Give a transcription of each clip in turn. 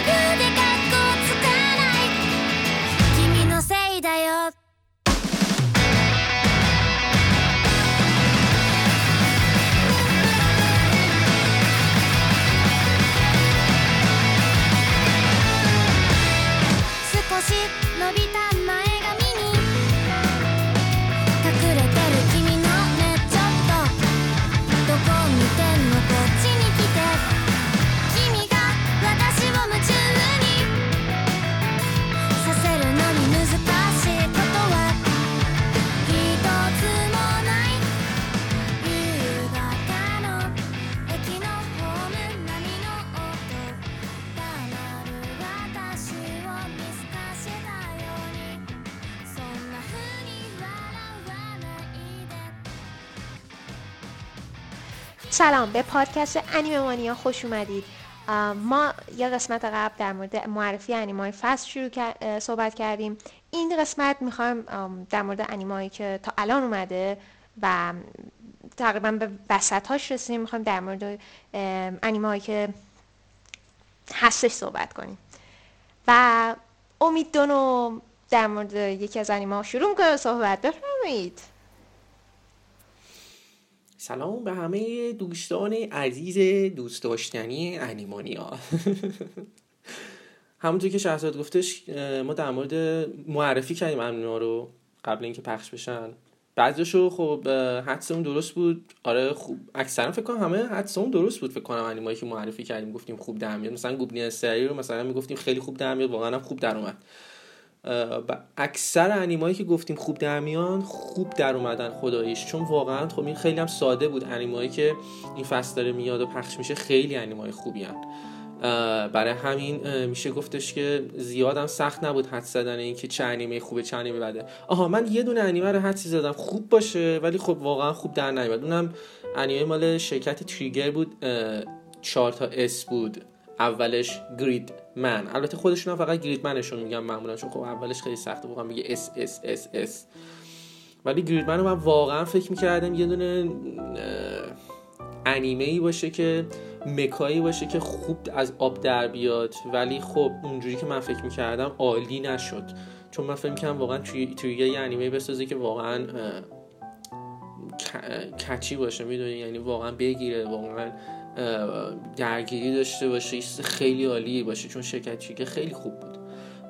again سلام به پادکست انیمه مانیا خوش اومدید. ما یه قسمت قبل در مورد معرفی انیمای فصل شروع صحبت کردیم. این قسمت می‌خوایم در مورد انیمایی که تا الان اومده و تقریبا به وسطهاش رسیدیم می‌خوایم در مورد انیمایی که هستش صحبت کنیم. و امید دونو در مورد یکی از انیمه شروع می‌کنه صحبت بفرمایید. سلام به همه دوستان عزیز دوست داشتنی انیمانیا همونطور که شهرزاد گفتش ما در مورد معرفی کردیم انیما رو قبل اینکه پخش بشن. بعضیشو خب حدسمون درست بود. آره خوب. اکثرا فکر کنم همه حدسمون درست بود فکر کنم انیمایی که معرفی کردیم گفتیم خوب در میاد. مثلا گوبلین استری رو مثلا می‌گفتیم خیلی خوب در میاد واقعا هم خوب در اومد. ب- اکثر انیمایی که گفتیم خوب در میان خوب در اومدن خداییش. چون واقعا خب این خیلی هم ساده بود. انیمایی که این فصل داره میاد و پخش میشه خیلی انیمای خوبی هن. برای همین میشه گفتش که زیادم سخت نبود حدس زدن این که چه انیمه خوبه چه انیمه بده. آها من یه دونه انیمه رو حدسی زدم. خوب باشه ولی خب واقعا خوب در نیومد. اونم انیمه مال شرکت Trigger بود. چهار تا S بود. اولش Gridman البته خودشون هم فقط Gridman شون میگم معمولا چون خب اولش خیلی سخته واقعا میگه S S S S. ولی گریدمن رو من واقعا فکر می‌کردم یه دونه انیمه ای باشه که مکایی باشه که خوب از آب در بیاد. ولی خب اونجوری که من فکر می‌کردم عالی نشد. چون من فکر می‌کردم واقعا توی, توی یه انیمه بسازه که واقعا کچی باشه می‌دونی؟ یعنی واقعا بگیره واقعا درگیری داشته باشه یه خیلی عالی باشه چون شرکت که خیلی خوب بود.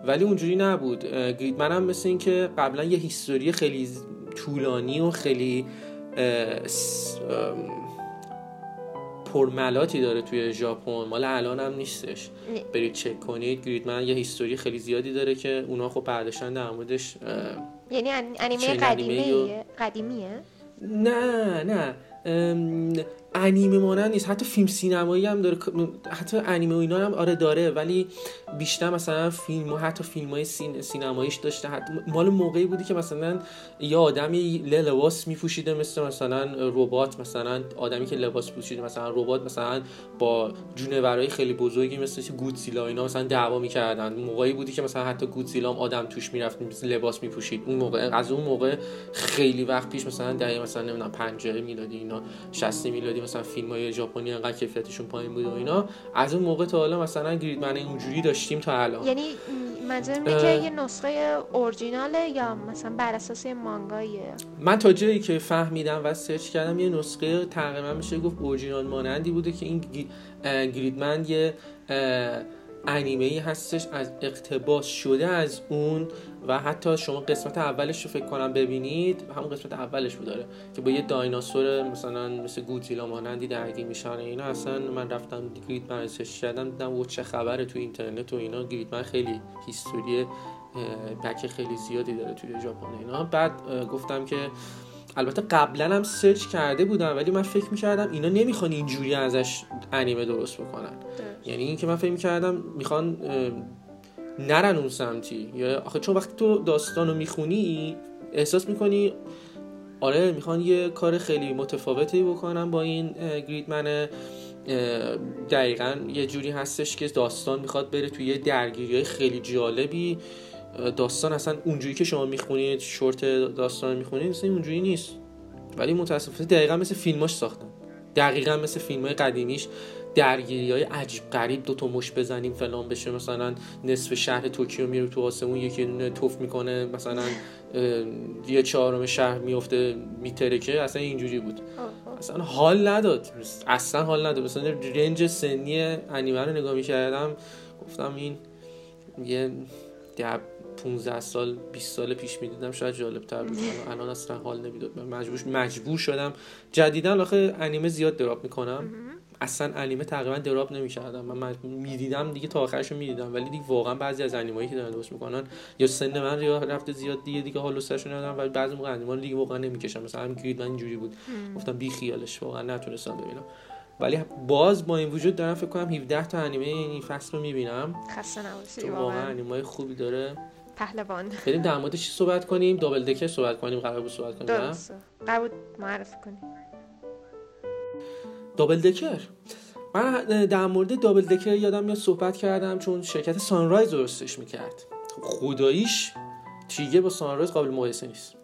ولی اونجوری نبود. گریدمن هم مثل این که قبلا یه هیستوری خیلی طولانی و خیلی پرملاتی داره توی ژاپن. مال الان هم نیستش. برید چک کنید. گریدمن یه هیستوری خیلی زیادی داره که اونا خب برداشتن در موردش یعنی ان- انیمه قدیمیه؟ قدیمیه؟ نه نه. انیمه مانند نیست. حتی فیلم سینمایی هم داره. حتی انیمه و اینا هم آره داره ولی بیشتر مثلا فیلم و حتی فیلم های سین... سینماییش داشته. حتی مال موقعی بودی که مثلا یه آدمی لباس میپوشیده مثل مثلا ربات مثلا آدمی که لباس پوشیده مثلا ربات مثلا با جونورای خیلی بزرگی مثل گودزیلا اینا مثلا دعوا می‌کردن. موقعی بودی که مثلا حتی گودزیلا هم آدم توش می‌رفت لباس میپوشید. اون موقع از اون موقع خیلی وقت پیش مثلا دهه مثلا نمی‌دونم 50 میلادی اینا 60 میلادی مثلا فیلم های ژاپنی انقدر کیفیتشون پایین بود و اینا. از اون موقع تا حالا مثلا گریدمن اونجوری داشتیم تا الان. یعنی منظورم اینه که. یه نسخه اورجیناله یا مثلا بر اساس یه مانگایه من تا جایی که فهمیدم و سرچ کردم یه نسخه تقریبا میشه گفت اورجینال مانندی بوده که این گریدمن یه انیمه ای هستش. از اقتباس شده از اون و حتی شما قسمت اولش رو فکر کنم ببینید همون قسمت اولش بود داره که با یه دایناسور مثلا مثل گودزیلا مانندی درگیر میشن اینا اصلا من رفتم گریدمن رو سرچ کردم دیدم و چه خبره تو اینترنت و اینا. گریدمن خیلی هیستوری بک خیلی زیادی داره توی ژاپن اینا. بعد گفتم که البته قبلا هم سرچ کرده بودم ولی من فکر می‌کردم اینا نمی‌خوان اینجوری ازش انیمه درست بکنن. یعنی اینکه من فکر می‌کردم می‌خوان نرن اون سمتی. یا آخه چون وقتی تو داستان رو می‌خونی احساس می‌کنی آره می‌خوان یه کار خیلی متفاوتی بکنن با این گریدمن دقیقا یه جوری هستش که داستان می‌خواد بره توی یه درگیری خیلی جالبی. داستان اصلا اونجوری که شما می‌خونید شورت داستان می‌خونید مثل اونجوری نیست. ولی متاسفانه دقیقا مثل فیلماش ساختن. دقیقا مثل فیلم های قدیمیش. درگیری های عجیب غریب دو تا مش بزنیم فلان بشه مثلا نصف شهر توکیو میره تو آسمون یکی دونه توف می‌کنه مثلا یه چهارم شهر میفته میترکه اصلا اینجوری بود. اصلا حال نداد. اصلا حال نداد. مثلا رنج سنی انیمه رو نگاه می‌کردم گفتم این یه ده 15 سال 20 سال پیش می‌دیدم شاید جالب تر بود. الان- اصلا حال نمی‌داد. من مجبور مجبور شدم. جدیدا آخه انیمه زیاد دراپ می‌کنم. اصلا انیمه تقریبا دراپ نمی‌کردم. من می‌دیدم دیگه تا آخرشو می‌دیدم. ولی دیگه واقعا بعضی از انیمه‌ای که دارن درست می‌کنن یا سن من رفته زیاد دیگه دیگه حال و سرشون ندارم ولی بعضی موقع انیمه رو دیگه واقعا نمی‌کشم. مثلا هم گرید من اینجوری بود. گفتم بی خیالش واقعا نتونستم ببینم. ولی باز با این وجود دارم فکر کنم 17 تا انیمه این فصل رو می‌بینم. خسته نباشی چون واقعا. انیمه خوبی داره. پهلوان. بریم در مورد چی صحبت کنیم. دابل دکر صحبت کنیم. قرار بود صحبت کنیم نه؟ درسته. قرار معرفی کنی Double Decker من در مورد Double Decker یادم میاد صحبت کردم چون شرکت Sunrise درستش می‌کرد. خب خداییش Trigger با Sunrise قابل مقایسه نیست.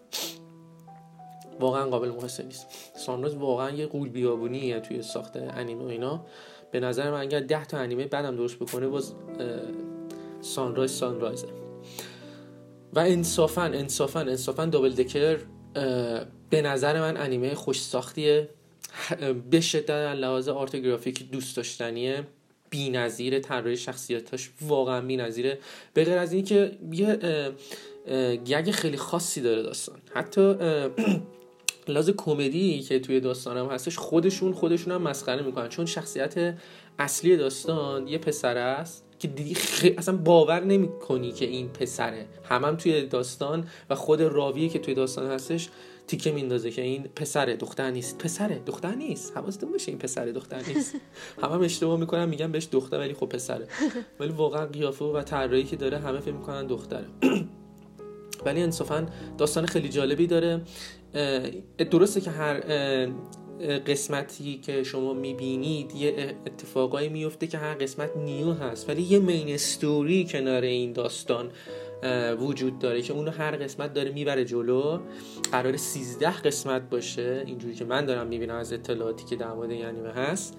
واقعا قابل مقایسه نیست. Sunrise واقعا یه غول بیابونیه توی ساخت انیمه و اینا. به نظر من اگر 10 تا انیمه بعدم درست بکنه باز Sunrise Sunrise ه و انصافا انصافا انصافا دابل دکر به نظر من انیمه خوش ساختیه به شدت لحاظ آرت گرافیک دوست داشتنیه. بی نظیر طراحی شخصیتاش واقعا بی نظیره به غیر از اینکه یه گگ خیلی خاصی داره داستان. حتی لحاظ کمدی که توی داستانم هستش خودشون خودشون هم مسخره می‌کنن. چون شخصیت اصلی داستان یه پسر است که دیگه خی... اصلا باور نمی‌کنی که این پسره. هم, هم توی داستان و خود راویه که توی داستان هستش تیکه میندازه که این پسره دختر نیست. پسره دختر نیست. حواستون باشه این پسره دختر نیست. همه هم اشتباه می‌کنن میگن بهش دختر ولی خب پسره. ولی واقعا قیافه و طراحی که داره همه فکر می‌کنن دختره. ولی انصافا داستان خیلی جالبی داره. درسته که هر قسمتی که شما می‌بینید یه اتفاقایی میفته که هر قسمت نیو هست ولی یه مین استوری کنار این داستان. وجود داره که اونو هر قسمت داره می‌بره جلو. قرار 13 قسمت باشه اینجوری که من دارم می‌بینم از اطلاعاتی که در مورد این انیمه هست.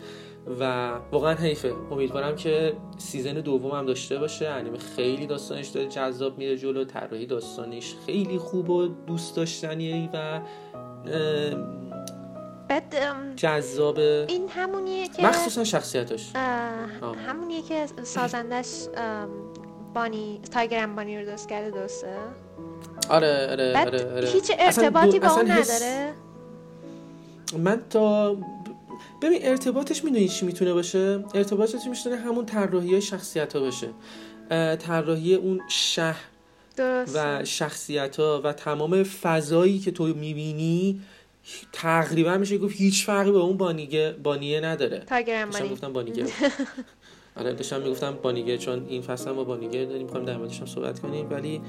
و واقعا حیفه. امیدوارم که سیزن دوم هم داشته باشه. انیمه خیلی داستانش داره جذاب میره جلو. طراحی داستانش خیلی خوب و دوست داشتنیه و بعد جذاب این همونیه که مخصوصا آه. همونیه که سازندش بانی تایگر بانی رو درست کرده درسته؟ آره آره بعد آره, آره. هیچ ارتباطی با اون حس- نداره؟ من تا ببین ارتباطش می‌دونی چی می‌تونه باشه؟ ارتباطش می‌تونه همون طراحی شخصیت ها باشه طراحی اون شهر درسته و شخصیت ها و تمام فضایی که تو می‌بینی تقریبا میشه گفت هیچ فرقی با اون بانیگه بانیه نداره. تایگر داشتم بانی. گفتم بانیگه. آره داشتم می‌گفتم Bunny Girl چون این فصل با Bunny Girl داریم می‌خوایم در موردش هم صحبت کنیم ولی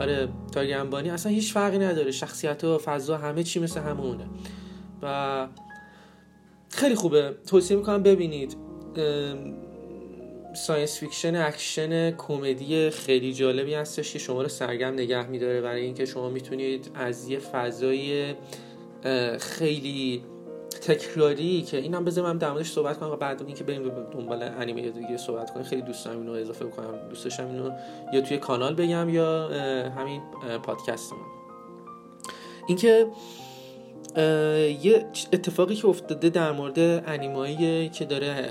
آره Tiger & Bunny اصلا هیچ فرقی نداره شخصیت و فضا همه چی مثل همونه. و خیلی خوبه. توصیه می‌کنم ببینید science fiction اکشن کمدی خیلی جالبی هستش که شما رو سرگرم نگه میداره برای اینکه شما می‌تونید از یه فضای خیلی تکراری که اینم بذارم هم در موردش صحبت کنم و بعد اینکه بریم دنبال انیمه دیگه صحبت کنیم. خیلی دوست دارم اینو اضافه بکنم. دوست داشتم اینو یا توی کانال بگم یا همین اه، پادکستمون. اینکه یه اتفاقی که افتاده در مورد انیمایی که داره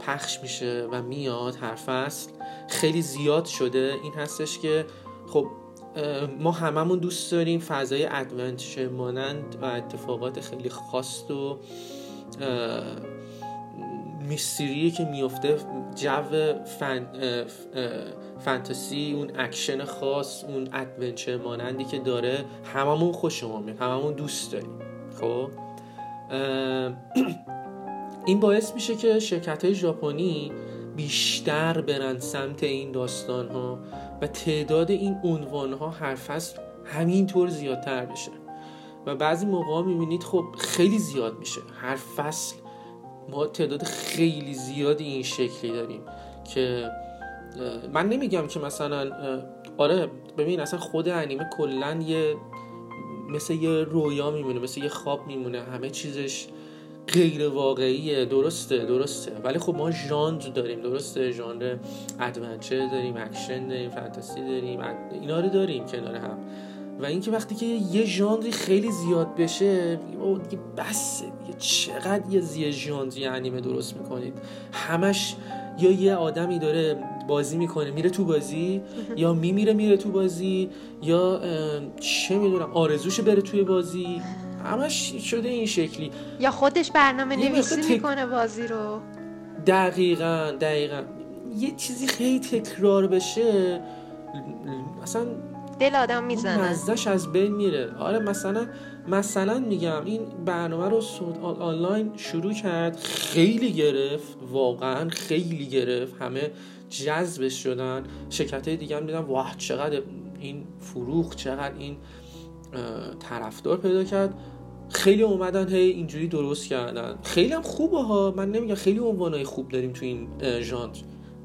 پخش میشه و میاد هر فصل خیلی زیاد شده این هستش که خب ما هممون دوست داریم فضای ادونچر مانند و اتفاقات خیلی خاص و mystery که میفته. جو فن، فانتزی اون اکشن خاص اون adventure مانندی که داره هممون خوشمون میاد. هممون دوست داریم. خب؟ این باعث میشه که شرکت های ژاپنی بیشتر برن سمت این داستان ها و تعداد این عنوان ها هر فصل همینطور زیادتر بشه. و بعضی موقع می‌بینید خب خیلی زیاد میشه. هر فصل ما تعداد خیلی زیادی این شکلی داریم که من نمیگم که مثلا آره ببین اصلا خود انیمه کلا یه مثل یه رویا میمونه مثل یه خواب میمونه همه چیزش غیر واقعیه. درسته درسته. ولی خب ما ژانر داریم. درسته ژانر adventure داریم اکشن داریم فانتزی داریم اینا رو داریم کنار هم. و اینکه وقتی که یه ژانری خیلی زیاد بشه دیگه بسه دیگه. چقدر یه زیه ژانری انیمه درست می‌کنید؟ همش یا یه آدمی داره بازی می‌کنه میره تو بازی یا میمیره میره تو بازی یا چه می‌دونم آرزوش بره توی بازی. همش شده این شکلی. یا خودش برنامه نویسی تک- می‌کنه بازی رو. دقیقا دقیقا. یه چیزی خیلی تکرار بشه اصلا دل آدم می‌زنه. مزدش از بین میره. آره مثلا مثلا میگم این برنامه رو سود آن- آنلاین شروع کرد خیلی گرفت واقعا خیلی گرفت. همه جذبش شدن. شرکت های دیگه هم دیدم واه چقدر این فروخ چقدر این طرفدار پیدا کرد. خیلی اومدن هی اینجوری درست کردن. خیلی هم خوبه ها. من نمیگم خیلی عنوانای خوب داریم تو این ژانر.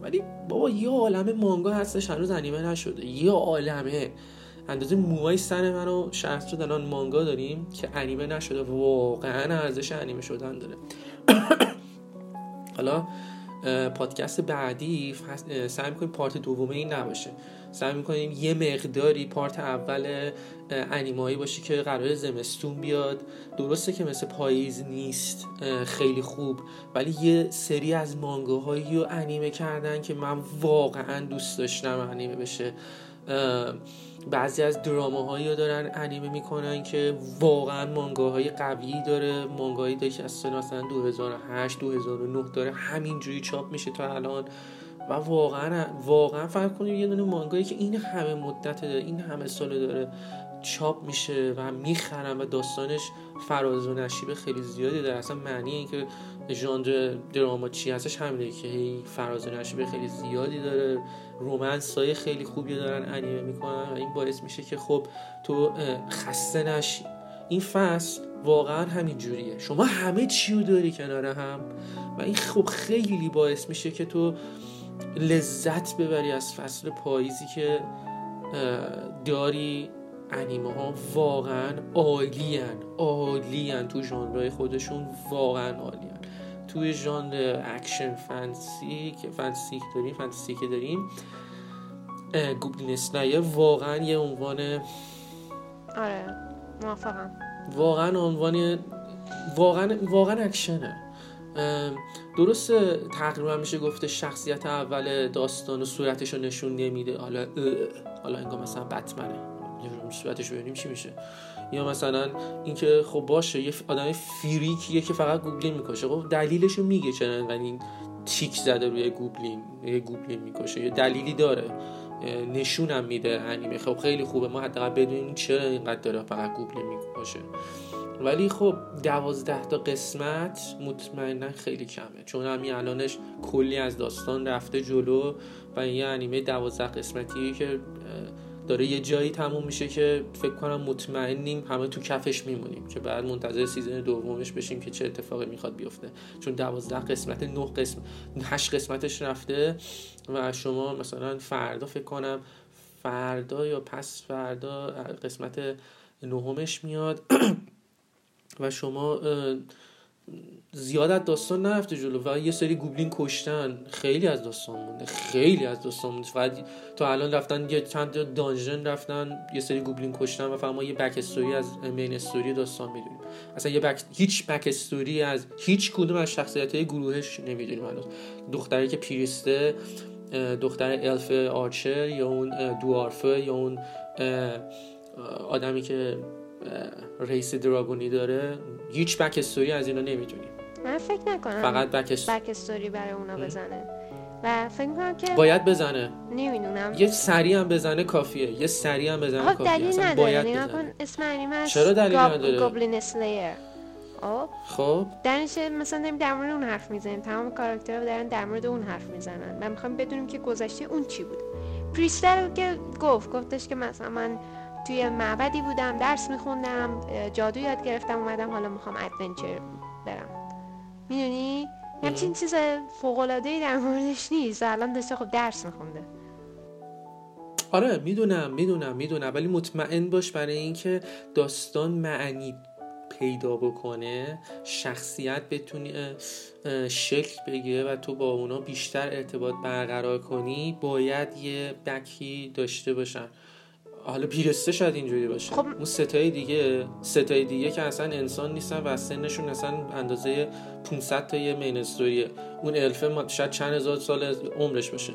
ولی بابا یه عالمه مانگا هستش هنوز انیمه نشده. یه عالمه. اندازه موهای سر من و شهر الان مانگا داریم که انیمه نشده. واقعا ارزش انیمه شدن داره. حالا پادکست بعدی سعی می‌کنیم پارت دومه این نباشه. سعی می‌کنیم یه مقداری پارت اول انیمایی باشه که قرار زمستون بیاد. درسته که مثل پاییز نیست خیلی خوب ولی یه سری از مانگاهایی رو انیمه کردن که من واقعا دوست داشتم انیمه بشه. بعضی از دراماهایی رو دارن انیمه می‌کنن که واقعا مانگاهای قوی داره. مانگاهایی که از سال مثلا 2008 2009 داره. همینجوری چاپ میشه تا الان. و واقعا واقعا فرق کنید یه دونه مانگایی که این همه مدت داره این همه سال داره چاپ میشه و می‌خرن و داستانش فراز و نشیب خیلی زیادی داره. اصلا معنی این که ژانر دراما چی هستش همینه که هی فراز و نشیب خیلی زیادی داره رومنس های خیلی خوبی دارن انیمه می‌کنن و این باعث میشه که خب تو خسته نشی. این فصل واقعا همین جوریه. شما همه چی رو داری کنار هم و این خب خیلی باعث میشه که تو لذت ببری از فصل پاییزی که داری. انیمه ها واقعا عالیان عالیان تو ژانرهای خودشون واقعا عالیان توی ژانر اکشن فانتزی که فانتزی که داریم فانتزی که داریم Goblin Slayer واقعا یه عنوان آره موافقم. واقعا عنوان واقعا واقعا اکشنه. ام، درسته تقریبا میشه گفته شخصیت اول داستان و صورتش رو نشون نمیده. حالا حالا انگار مثلا بتمنه. صورتش ببینیم چی میشه. یا مثلا اینکه خب باشه یه آدم فریکیه که فقط گوبلین می‌کشه. خب دلیلش رو میگه چرا انقدر این تیک زده روی گوبلین یه گوبلین می‌کشه. یه دلیلی داره. نشونم میده انیمه. خب خیلی خوبه. ما حداقل بدونیم چرا اینقدر داره فقط گوبلین می‌کشه. ولی خب دوازده تا قسمت مطمئنا خیلی کمه. چون همین الانش کلی از داستان رفته جلو و یه انیمه دوازده قسمتی که داره یه جایی تموم میشه که فکر کنم مطمئنیم همه تو کفش میمونیم. که بعد منتظر سیزن دومش بشیم که چه اتفاقی می‌خواد بیفته. چون دوازده قسمت نه قسمت هشت قسمتش رفته و شما مثلا فردا فکر کنم فردا یا پس فردا قسمت نهمش میاد. و شما زیاد از داستان نرفته جلو و یه سری گوبلین کشتن. خیلی از داستان مونده خیلی از داستان مونده. فقط تا الان رفتن یه چند dungeon رفتن یه سری goblin کشتن و فقط یه backstory از main story داستان می‌دونیم. اصلا یه back هیچ backstory از هیچ کدوم از شخصیت های گروهش نمی‌دونیم هنوز. دختری که priest ه دختر elf archer یا اون dwarf ه یا اون آدمی که race dragon ی داره هیچ backstory از اینا نمی‌دونیم من فکر نکنم فقط back backstory برای اونا بزنه. و فکر می‌کنم که باید بزنه. نمی‌دونم. یه سری هم بزنه کافیه. یه سری هم بزنه آها کافیه. دلیل نداره. باید نگاه بزنه. کن اسم چرا دلیل گاب- نداره؟ Goblin Slayer خب؟ خب. درش مثلا داریم در مورد اون حرف می‌زنیم. تمام کاراکترها دارن در مورد اون حرف می‌زنن. و می‌خوایم بدونیم که گذشته اون چی بود. priest رو که گفت گفتش که مثلا من توی معبدی بودم درس میخوندم جادو یاد گرفتم اومدم حالا می‌خوام adventure برم. می‌دونی؟ همچین چیز فوق العاده در موردش نیست. الان داشته خب درس میخونده. آره می‌دونم می‌دونم می‌دونم. ولی مطمئن باش برای اینکه داستان معنی پیدا بکنه شخصیت بتونی شکل بگیره و تو با اونا بیشتر ارتباط برقرار کنی باید یه بکی داشته باشن. حالا پیرسته شاید اینجوری باشه. خب- اون ستای دیگه ستای دیگه که اصلا انسان نیستن و سنشون اصلا اندازه 500 تا یه مین استوریه اون الفه ما- شاید چند هزار سال عمرش باشه.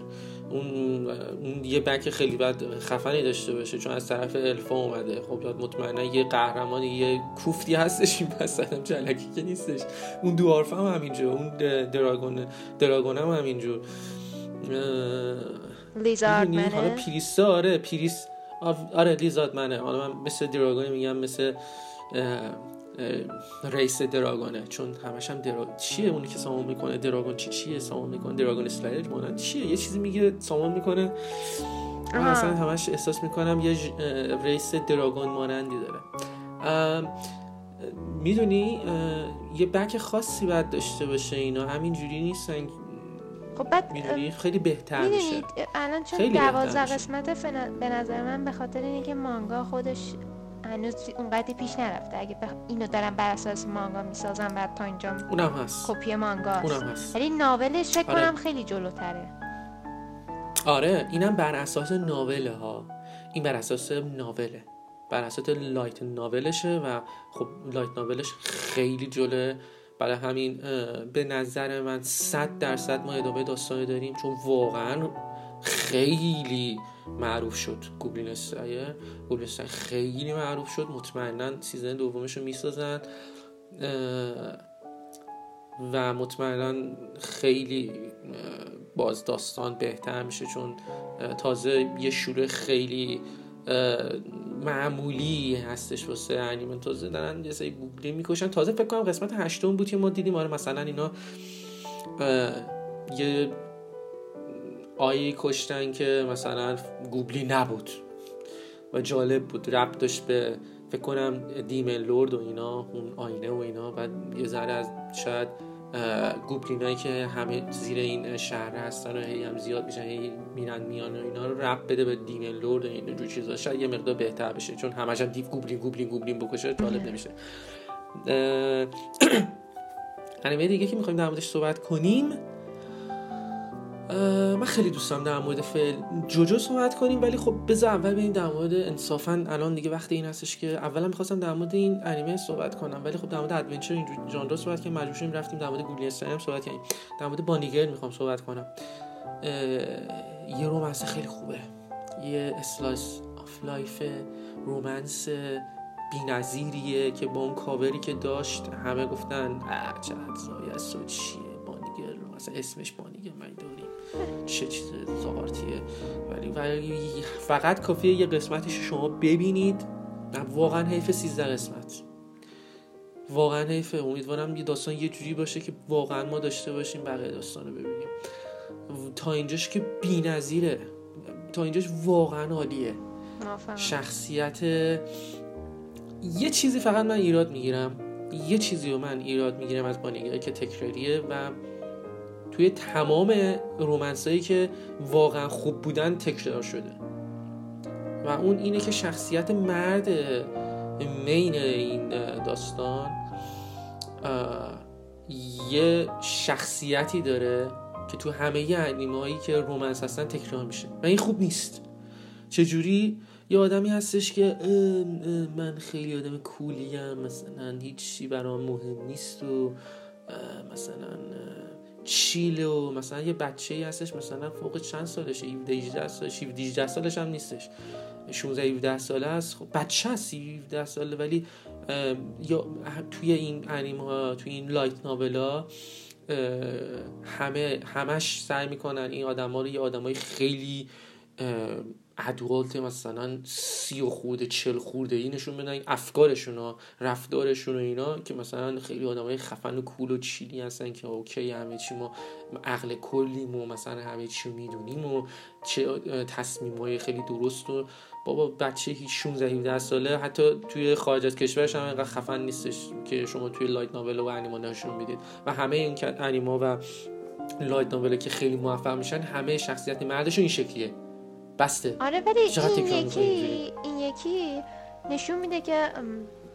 اون اون یه بک خیلی بد خفنی داشته باشه چون از طرف الفا اومده. خب یاد مطمئنا یه قهرمان یه کوفتی هستش این مثلا جلکی که نیستش. اون دوارف هم همینجور. اون دراگون دراگون هم همینجور. لیزارد؟ حالا منه پیریسته آره پیریس آره لیزارد منه حالا من مثل دراگون میگم مثل رئیس دراگونه چون همش هم درا... چیه اونی که سامان می‌کنه؟ دراگون چی چیه سامان می‌کنه؟ دراگون اسلایر مانند چیه؟ یه چیزی میگه سامان می‌کنه. من. اصلا همش احساس می‌کنم یه اه، رئیس دراگون مانندی داره. ام، می‌دونی یه بک خاصی باید داشته باشه اینا. همینجوری نیستن خب بعد خیلی بهتر میشه. الان چون دوازده. قسمت فن- به نظر من به خاطر اینکه مانگا خودش هنوز اونقدی پیش نرفته. اگه بخ... اینو دارن بر اساس مانگا می‌سازن بعد تا اینجا اونم هست. کپی مانگاست اونم هست. ولی novel ش فکر آره. کنم خیلی جلوتره. آره اینم بر اساس novel ه ها این بر اساس novel ه. بر اساس light novel شه و خب light novel ش خیلی جلوه. برای همین به نظر من صد درصد ما ادامه داستانی داریم چون واقعا خیلی معروف شد Goblin Slayer Goblin Slayer خیلی معروف شد. مطمئنا season دومش رو می‌سازن. و مطمئنا خیلی باز داستان بهتر میشه چون تازه یه شروع خیلی معمولی هستش واسه انیمه تازه دارن یه سری goblin ی می‌کشن. تازه فکر کنم قسمت هشتم بود که ما دیدیم. آره مثلا اینا یه آیه کشتن که مثلا گوبلی نبود و جالب بود. ربط داشت به فکر کنم دیمن لورد و اینا اون آینه و اینا. بعد یه ذره از شاید گوبلینایی که همه زیر این شهر هستن و هی هم زیاد میشن هی میرن میان و اینا رو ربط بده به دیمن لورد و این جور چیزا. شاید یه مقدار بهتر بشه چون همش هم دیو گوبلین گوبلین گوبلین بکشه جالب نمیشه. انیمه دیگه که می‌خوایم در موردش صحبت کنیم من خیلی دوست دارم در مورد فعلا جوجو صحبت کنیم ولی خب بذار اول بریم در مورد انصافا الان دیگه وقت این هستش که اولا می‌خواستم در مورد این انیمه صحبت کنم ولی خب در مورد adventure این ژانر صحبت کنیم مجبور شدیم رفتیم در مورد Goblin Slayer هم صحبت کنیم در مورد Bunny Girl می‌خوام صحبت کنم. یه romance خیلی خوبه. یه slice of life رومنس بی‌نظیریه که با اون کاوری که داشت همه گفتن زای است و چیه بانیگرل مثلا اسمش بانیگرل من داریم چه چیز زارتیه ولی ولی فقط کافیه یه قسمتش شما ببینید. واقعا حیف 13 قسمت. واقعا حیفه امیدوارم یه داستان یه جوری باشه که واقعا ما داشته باشیم بقیه داستان رو ببینیم. تا اینجاش که بی نظیره. تا اینجاش واقعا عالیه. موافقم. شخصیت یه چیزی فقط من ایراد می‌گیرم. یه چیزی رو من ایراد می‌گیرم از بانیگرل که تکراریه و توی تمام رومنسایی که واقعا خوب بودن تکرار شده. و اون اینه که شخصیت مرد مین این داستان یه شخصیتی داره که تو همه انیمه هایی که رومنس هستن تکرار میشه. و این خوب نیست. چجوری؟ یه آدمی هستش که اه، اه، من خیلی آدم کولیم مثلا هیچی برام مهم نیست و مثلا اه، چیل و مثلا یه بچه ای هستش مثلا فوق چند سالشه؟ 17 18 سالش 17 18 سالش هم نیستش. 16 17 ساله است. خب بچه هست 17 ساله ولی یا توی این انیمه ها توی این لایت ناولا همه همش سعی می‌کنن این آدما رو یه آدمای خیلی adult مثلا سی و خورده چهل خورده ای نشون بدن افکارشون و رفتارشون و اینا که مثلا خیلی آدمای خفن و cool و chill ی هستن که okay همه چی ما عقل کلیم و مثلا همه چی می‌دونیم و چه تصمیم های خیلی درست و بابا بچه هیچ 16 17 ساله حتی توی خارج از کشورش هم اینقدر خفن نیستش که شما توی light novel و انیمه نشون می‌دید و همه این انیما و لایت ناول که خیلی موفق میشن همه شخصیت مردشون این شکلیه. بسته. آره ولی این یکی این یکی نشون میده که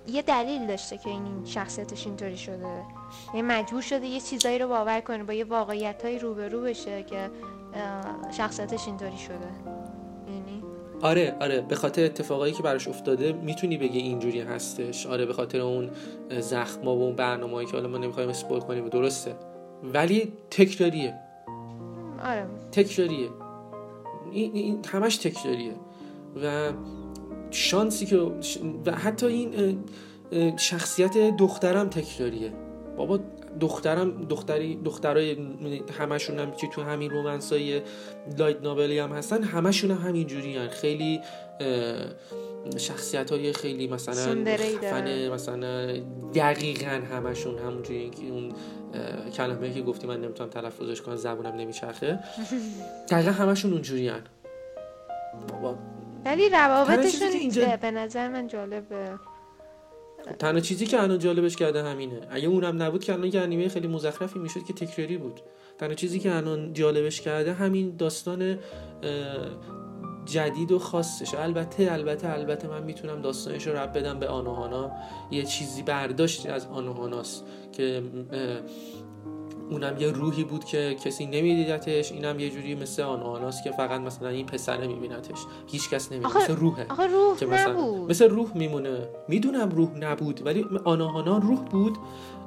یه دلیل داشته که این شخصیتش اینطوری شده. یعنی مجبور شده یه چیزایی رو باور کنه با یه واقعیت های روبرو بشه که شخصیتش اینطوری شده. یعنی آره آره. به خاطر اتفاقایی که براش افتاده می‌تونی بگی اینجوری هستش. آره به خاطر اون زخما و اون برنامه‌ای که حالا ما نمی‌خوایم اسپول کنیم. درسته. ولی تکراریه. آره. تکراریه. این, این همش تکراریه. و شانسی که و حتی این شخصیت دخترم تکراریه. بابا دخترم دختری دخترای همشون هم که تو همین رومنس های لایت نابلی هم هستن همشون هم همینجوری هن. خیلی شخصیت های خیلی مثلا دارن. مثلا دقیقا همشون همونجوری که اون کلمه که گفتی من نمی‌تونم تلفظش کنم زبونم نمیچرخه دقیقا همشون اونجوری هن. بابا ولی روابطشون اینجا- به نظر من جالبه تنها چیزی که الان جالبش کرده همینه. اگه اونم نبود که الان یه انیمه خیلی مزخرفی می‌شد که تکراری بود. تنها چیزی که الان جالبش کرده همین داستان جدید و خاصش. البته البته البته من می‌تونم داستانش رو رب بدم به آنوهانا. یه چیزی برداشتی از آنوهاناست که اونم یه روحی بود که کسی نمیدیدتش اینم یه جوری مثل آنوهاناست که فقط مثلا این پسره میبینتش. هیچ کس نمی‌بینه آخه- مثل روحه. آخه روح که مثلا نبود. مثل روح میمونه. می‌دونم روح نبود ولی آناهانا روح بود.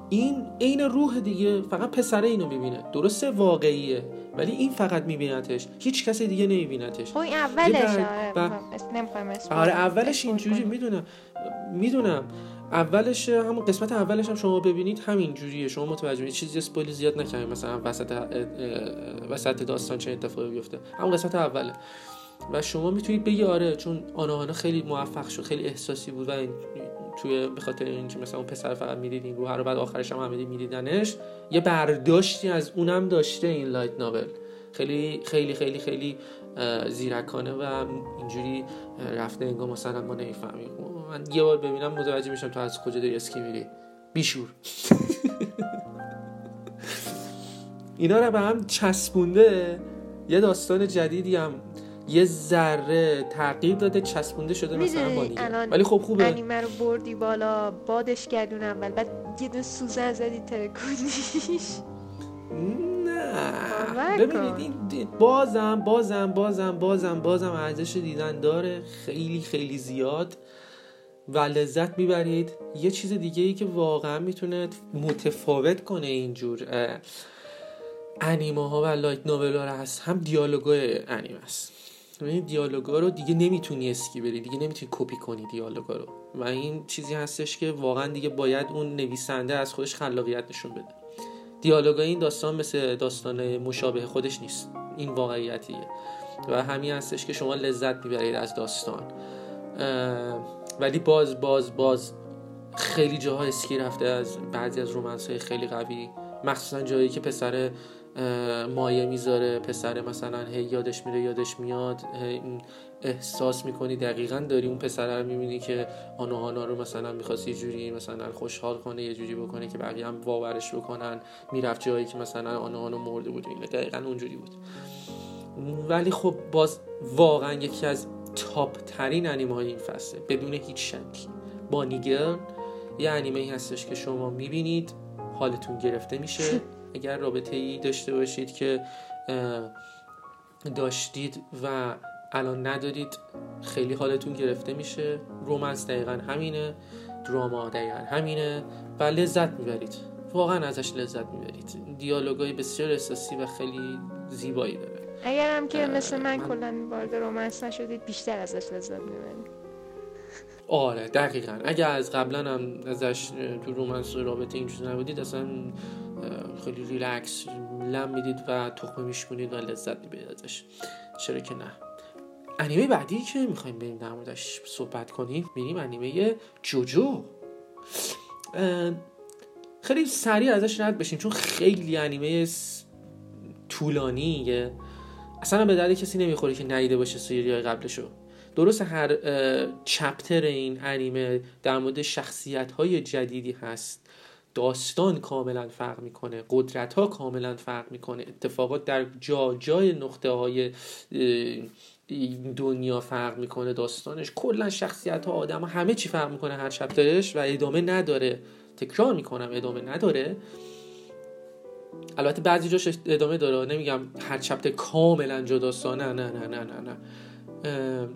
این عین روح دیگه فقط پسره اینو می‌بینه. درسته واقعیه ولی این فقط میبینتش. هیچ کس دیگه نمیبینتش. خب این اولش بر- آره نمی‌خوایم آره اولش اینجوری می‌دونم. می‌دونم. اولش همون قسمت اولش هم شما ببینید همین جوریه. شما متوجه میشید. چیزی اسپویل زیاد نکنید مثلا وسط وسط داستان چه اتفاقی بیفته. همون قسمت اوله. و شما می‌تونید بگی آره چون آناهانا خیلی موفق شد خیلی احساسی بود و این توی به خاطر اینکه مثلا اون پسر فقط می‌دیدین رو هر بعد آخرش هم همه میدیدنش یه برداشتی از اونم داشته این لایت ناول خیلی خیلی خیلی خیلی زیرکانه و اینجوری رفته انگار مثلا ما نمی‌فهمیم. من یه بار ببینم متوجه میشم تو از کجا داری اسکی میری. بیشور. اینا رو به هم چسبونده. یه داستان جدیدی هم یه ذره تغییر داده چسبونده شده مثلا با دیگه. ولی خب خوبه. انیمه رو بردی بالا بادش گردون اول بعد یه دونه سوزن زدی باور ببینید. این بازم بازم بازم بازم بازم ارزش دیدن داره. خیلی خیلی زیاد. و لذت می‌برید. یه چیز دیگه ای که واقعا می‌تونه متفاوت کنه اینجور انیمه ها و لایت نوول ها رو هست. هم دیالوگای انیمه است. این دیالوگا رو دیگه نمی‌تونی اسکی بری. دیگه نمی‌تونی کپی کنی دیالوگا رو. و این چیزی هستش که واقعا دیگه باید اون نویسنده از خودش خلاقیت نشون بده. دیالوگای این داستان مثل داستان مشابه خودش نیست. این واقعیتیه. و همین هستش که شما لذت می‌برید از داستان. ولی باز باز باز خیلی جاها اسکی رفته از بعضی از رومنس های خیلی قوی. مخصوصا جایی که پسر مایه می‌ذاره. پسر مثلا هی یادش میره یادش میاد. احساس می‌کنی دقیقا داری اون پسر رو می‌بینی که آنوهانا رو مثلا می‌خواست یه جوری مثلا خوشحال کنه یه جوری بکنه که بقیه هم باورش بکنن می‌رفت جایی که مثلا آنوهانا مرده بود. و اینا دقیقا اونجوری بود. ولی خب باز واقعا یکی از تاپ ترین انیمه های این فصله بدون هیچ شکی. بانیگرل یه انیمه ای هستش که شما می‌بینید حالتون گرفته میشه. اگر رابطه ای داشته باشید که داشتید و الان ندارید خیلی حالتون گرفته میشه. رومنس دقیقا همینه دراما دقیقا همینه و لذت می‌برید. واقعا ازش لذت می‌برید. دیالوگای بسیار احساسی و خیلی زیبایی داره. اگر هم که مثل من من- کلا وارد رومنس نشدید بیشتر ازش لذت می‌برید. آره دقیقا. اگر از قبلا هم ازش تو رومنس رابطه این چیز نبودید اصلا خیلی ریلکس لم می‌دید و تخمه میشکنید و لذت می‌برید ازش. چرا که نه. انیمه بعدی که می‌خوایم بریم در موردش صحبت کنیم میریم انیمه جوجو. خیلی سریع ازش رد بشیم چون خیلی انیمه طولانیه. اصلا به درد کسی نمی‌خوره که ندیده باشه سری های قبلشو. درست هر چپتر این انیمه در مورد شخصیت های جدیدی هست. داستان کاملا فرق می‌کنه قدرت ها کاملا فرق می‌کنه. اتفاقات در جا جای نقطه های این دنیا فرق می‌کنه داستانش. کلا شخصیت ها آدم همه چی فرق می‌کنه هر چپترش و ادامه نداره. تکرار می‌کنم ادامه نداره. البته بعضی جاش ادامه داره. نمیگم هر چپتر کاملا جداست نه نه نه نه نه. نه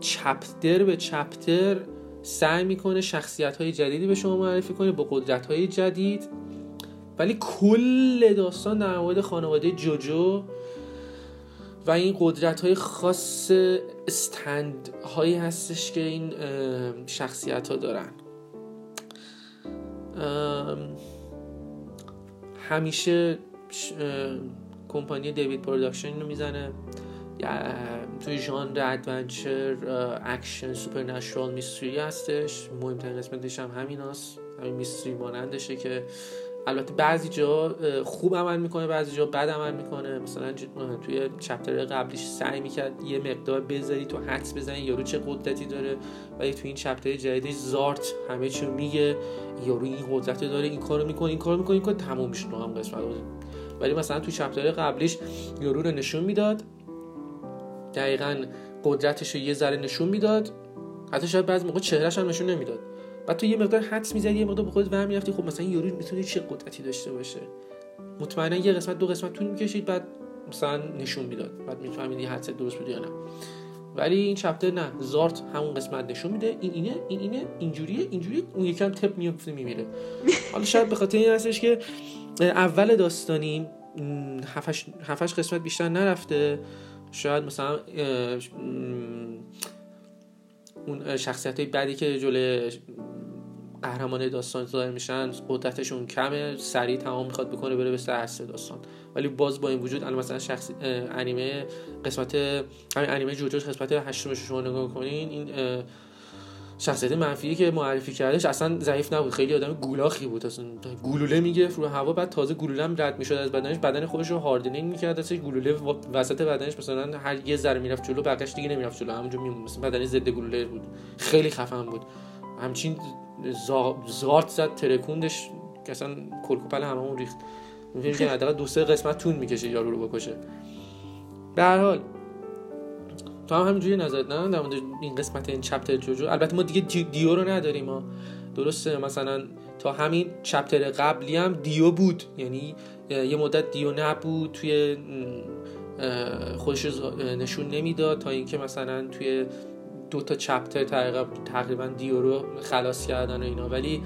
چپتر به چپتر سعی می‌کنه شخصیت های جدیدی به شما معرفی کنه با قدرت های جدید. ولی کل داستان در مورد خانواده جوجو و این قدرت های خاص استند هایی هستش که این شخصیت ها دارن. همیشه کمپانی David Production اینو می‌زنه. توی ژانر adventure action supernatural mystery هستش. مهمترین قسمتش هم همین هست همین mystery مانندشه که البته بعضی جا خوب عمل می‌کنه بعضی جا بد عمل می‌کنه. مثلا توی chapter قبلیش سعی می‌کرد یه مقدار بذاری تو حدس بزنی یارو چه قدرتی داره. ولی تو این chapter جدیدش زارت همه چی میگه. یارو این قدرت داره این کارو می‌کنه این کارو می‌کنه این کار تموم میشه هم قسمت ولی مثلا تو چپتر قبلیش یارو رو نشون می‌داد. دقیقا قدرتش رو یه ذره نشون می‌داد. حتی شاید بعضی موقع چهرهش هم نشون نمی‌داد. بعد تو یه مقدار حدس می‌زدی یه مقدار به خودت ور می‌رفتی خب مثلا یارو می‌تونه چه قدرتی داشته باشه؟ مطمئنا یه قسمت دو قسمت طول می‌کشید بعد مثلا نشون می‌داد. بعد میفهمیدی حدس درست بود یا نه. ولی این چپتر نه. زارت همون قسمت نشون میده. این اینه این اینه اینجوریه اینجوریه. اون یکم تپ میفته میمیره. حالا شاید به خاطر این هستش که اول داستانی م، هفتش هفتش قسمت بیشتر نرفته. شاید مثلا اون شخصیت های بعدی که جلوی قهرمان داستان ظاهر میشن قدرتشون کمه سریع تمام می‌خواد بکنه بره به سر اصل داستان. ولی باز با این وجود الان مثلا شخص انیمه قسمت همین انیمه جوجوش قسمت هشتمش شما نگاه کنین این شخصیت منفی که معرفی کردش اصلا ضعیف نبود. خیلی آدم گولاخی بود. اصلا گلوله می‌گرفت رو هوا. بعد تازه گلوله هم رد می‌شد از بدنش. بدن خودش رو hardening می‌کرد. ازش گلوله وسط بدنش مثلا هر یه ذره می‌رفت جلو بقیش دیگه نمی‌رفت جلو. همونجا می‌موند مثلا بدنش ضد گلوله بود. خیلی خفن بود. همچین زا- زارت زد ترکوندش که اصلا کرک و پر هممون ریخت. که حداقل دو سه قسمت طول می‌کشه یارو رو بکشه. به هر حال تو هم همینجوری نظرت نه؟ در مورد این قسمت این چپتر جوجو. البته ما دیگه دی- دیو رو نداریم ما درسته؟ مثلا تا همین چپتر قبلی هم دیو بود. یعنی یه مدت دیو نبود توی خودش نشون نمی‌داد تا اینکه مثلا توی دو تا چپتر تقریبا دیو رو خلاص کردن و اینا. ولی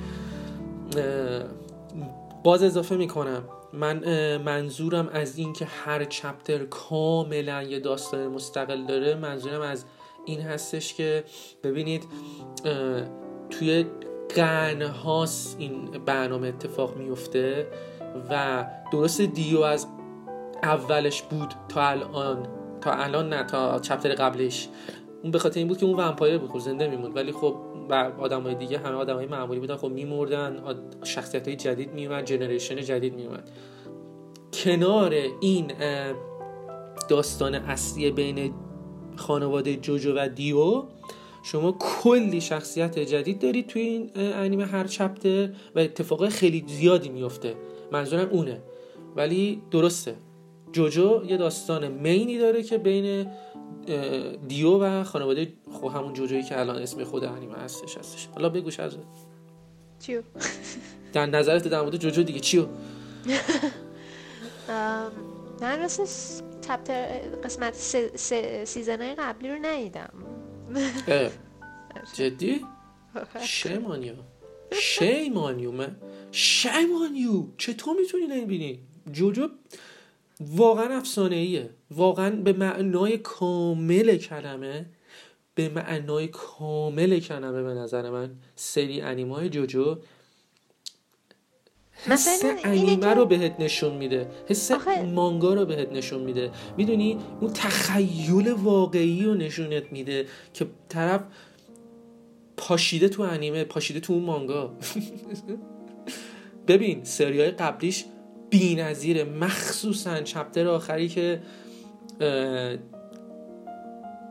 باز اضافه می‌کنم. من منظورم از این که هر چپتر کاملا یه داستان مستقل داره منظورم از این هستش که ببینید توی قرن هاست این برنامه اتفاق میفته و درست دیو از اولش بود تا الان تا الان نه تا چپتر قبلش. اون به خاطر این بود که اون ومپایر بود خب زنده میموند. ولی خب آدم های دیگه همه آدم های معمولی بودن. خب میمردن شخصیت های جدید میومد جنریشن جدید میومد کنار این داستان اصلی بین خانواده جوجو و دیو شما کلی شخصیت جدید دارید توی این انیمه هر چپتر و اتفاقای خیلی زیادی میفته منظورم اونه. ولی درسته. جوجو یه داستان مینی داره که بین دیو و خانواده خب همون جوجویی که الان اسم خود انیمه هستش هستش. حالا بگوش از چیو؟ در نظرت در مورد جوجو دیگه چیو؟ من راستش چپتر قسمت سی- سی- سیزنهای قبلی رو ندیدم. اه، جدی؟ شیم آن یو شیم آن یو من شیم آن یو چطور می‌تونی نمی‌بینی؟ جوجو واقعا افسانه ایه واقعا به معنای کامل کلمه به معنای کامل کلمه به نظر من سری انیمه های جوجو حس انیمه رو بهت نشون میده. حس آخه- مانگا رو بهت نشون میده. می‌دونی؟ اون تخیل واقعی رو نشونت میده که طرف پاشیده تو انیمه پاشیده تو اون مانگا. ببین سری های قبلیش بی نظیره مخصوصا چپتر آخری که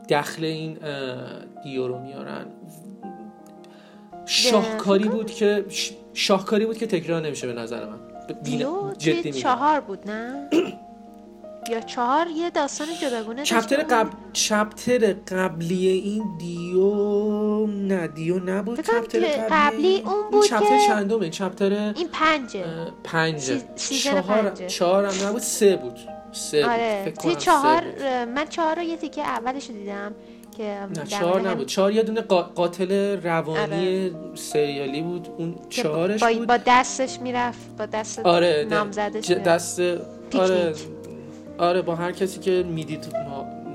دخل این دیو رو میارن. شاهکاری بود که شاهکاری بود که تکرار نمیشه به نظر من. دیو جدی چهار بود نه؟ یا چهار یه داستان جداگونه چپتر قبل چپتر قبلی این دیو نه دیو نبود فکر چپتر که قبلی اون بود چپتر که- چندمه چپتر این پنجه پنجه سیزن چهار پنجه. چهار هم نبود سه بود سه بود. آره فکر توی کنم سه چهار بود. من چهار رو یه تیکه اولش دیدم که نه چهار هم- نبود چهار یه دونه قا- قاتل روانی آره. سریالی بود اون چهارش با, بود با دستش می‌رفت با دست آره نامزدش. دست آره. آره با هر کسی که می‌دید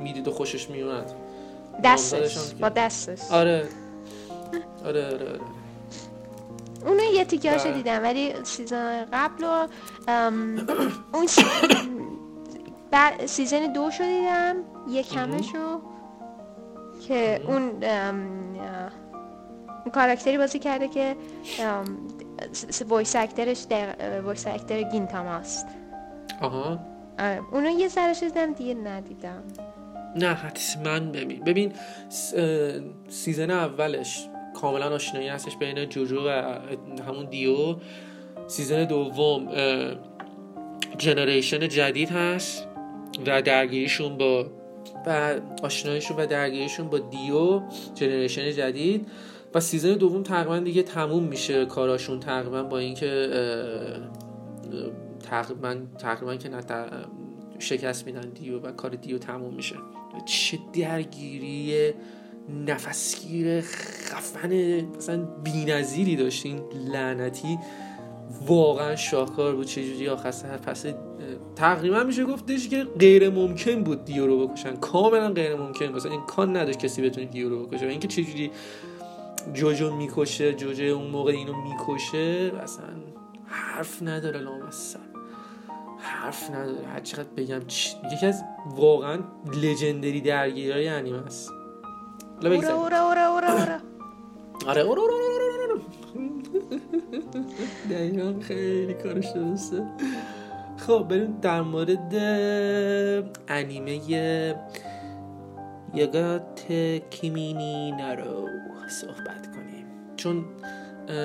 می‌دید و خوشش میومد. دستش با دستش. آره. آره آره, آره. اونو یه تیکه بله. دیدم ولی سیزن قبل ام، اون sea... season دو شو دیدم یک کمشو که اون اون کاراکتری بازی کرده که voice actor ش voice actor گینتاماست آها. آره. اونو یه سرش دیدم دیگه ندیدم. نه حتما ببین ببین season اولش کاملا آشنایی هستش بین جوجو و همون دیو. season دوم generation جدید هست و درگیریشون با و آشناییشون و درگیریشون با دیو generation جدید. و season دوم تقریبا دیگه تموم میشه کاراشون تقریبا با اینکه تقریبا تقریبا که نه تق- شکست میدن دیو و کار دیو تموم میشه. چه درگیری نفسگیر خفن مثلا بی‌نظیری داشت این لعنتی. واقعا شاهکار بود چجوری آخر سر پس تقریبا میشه گفتش که غیر ممکن بود دیو رو بکشن. کاملا غیر ممکن مثلا امکان نداشت کسی بتونه دیو رو بکشه. و اینکه چجوری جوجو می‌کشه جوجو اون موقع اینو می‌کشه اصلا حرف نداره لامصب. حرف نداره. هر چقدر بگم چی... یکی از واقعا لژندری درگیری های انیمه است. اورا. اورا اورا اورا اورا آره اورو اورو اورو. دقیقا خیلی کارش درسته. خب بریم در مورد انیمه یگات کیمینی نارو صحبت کنیم. چون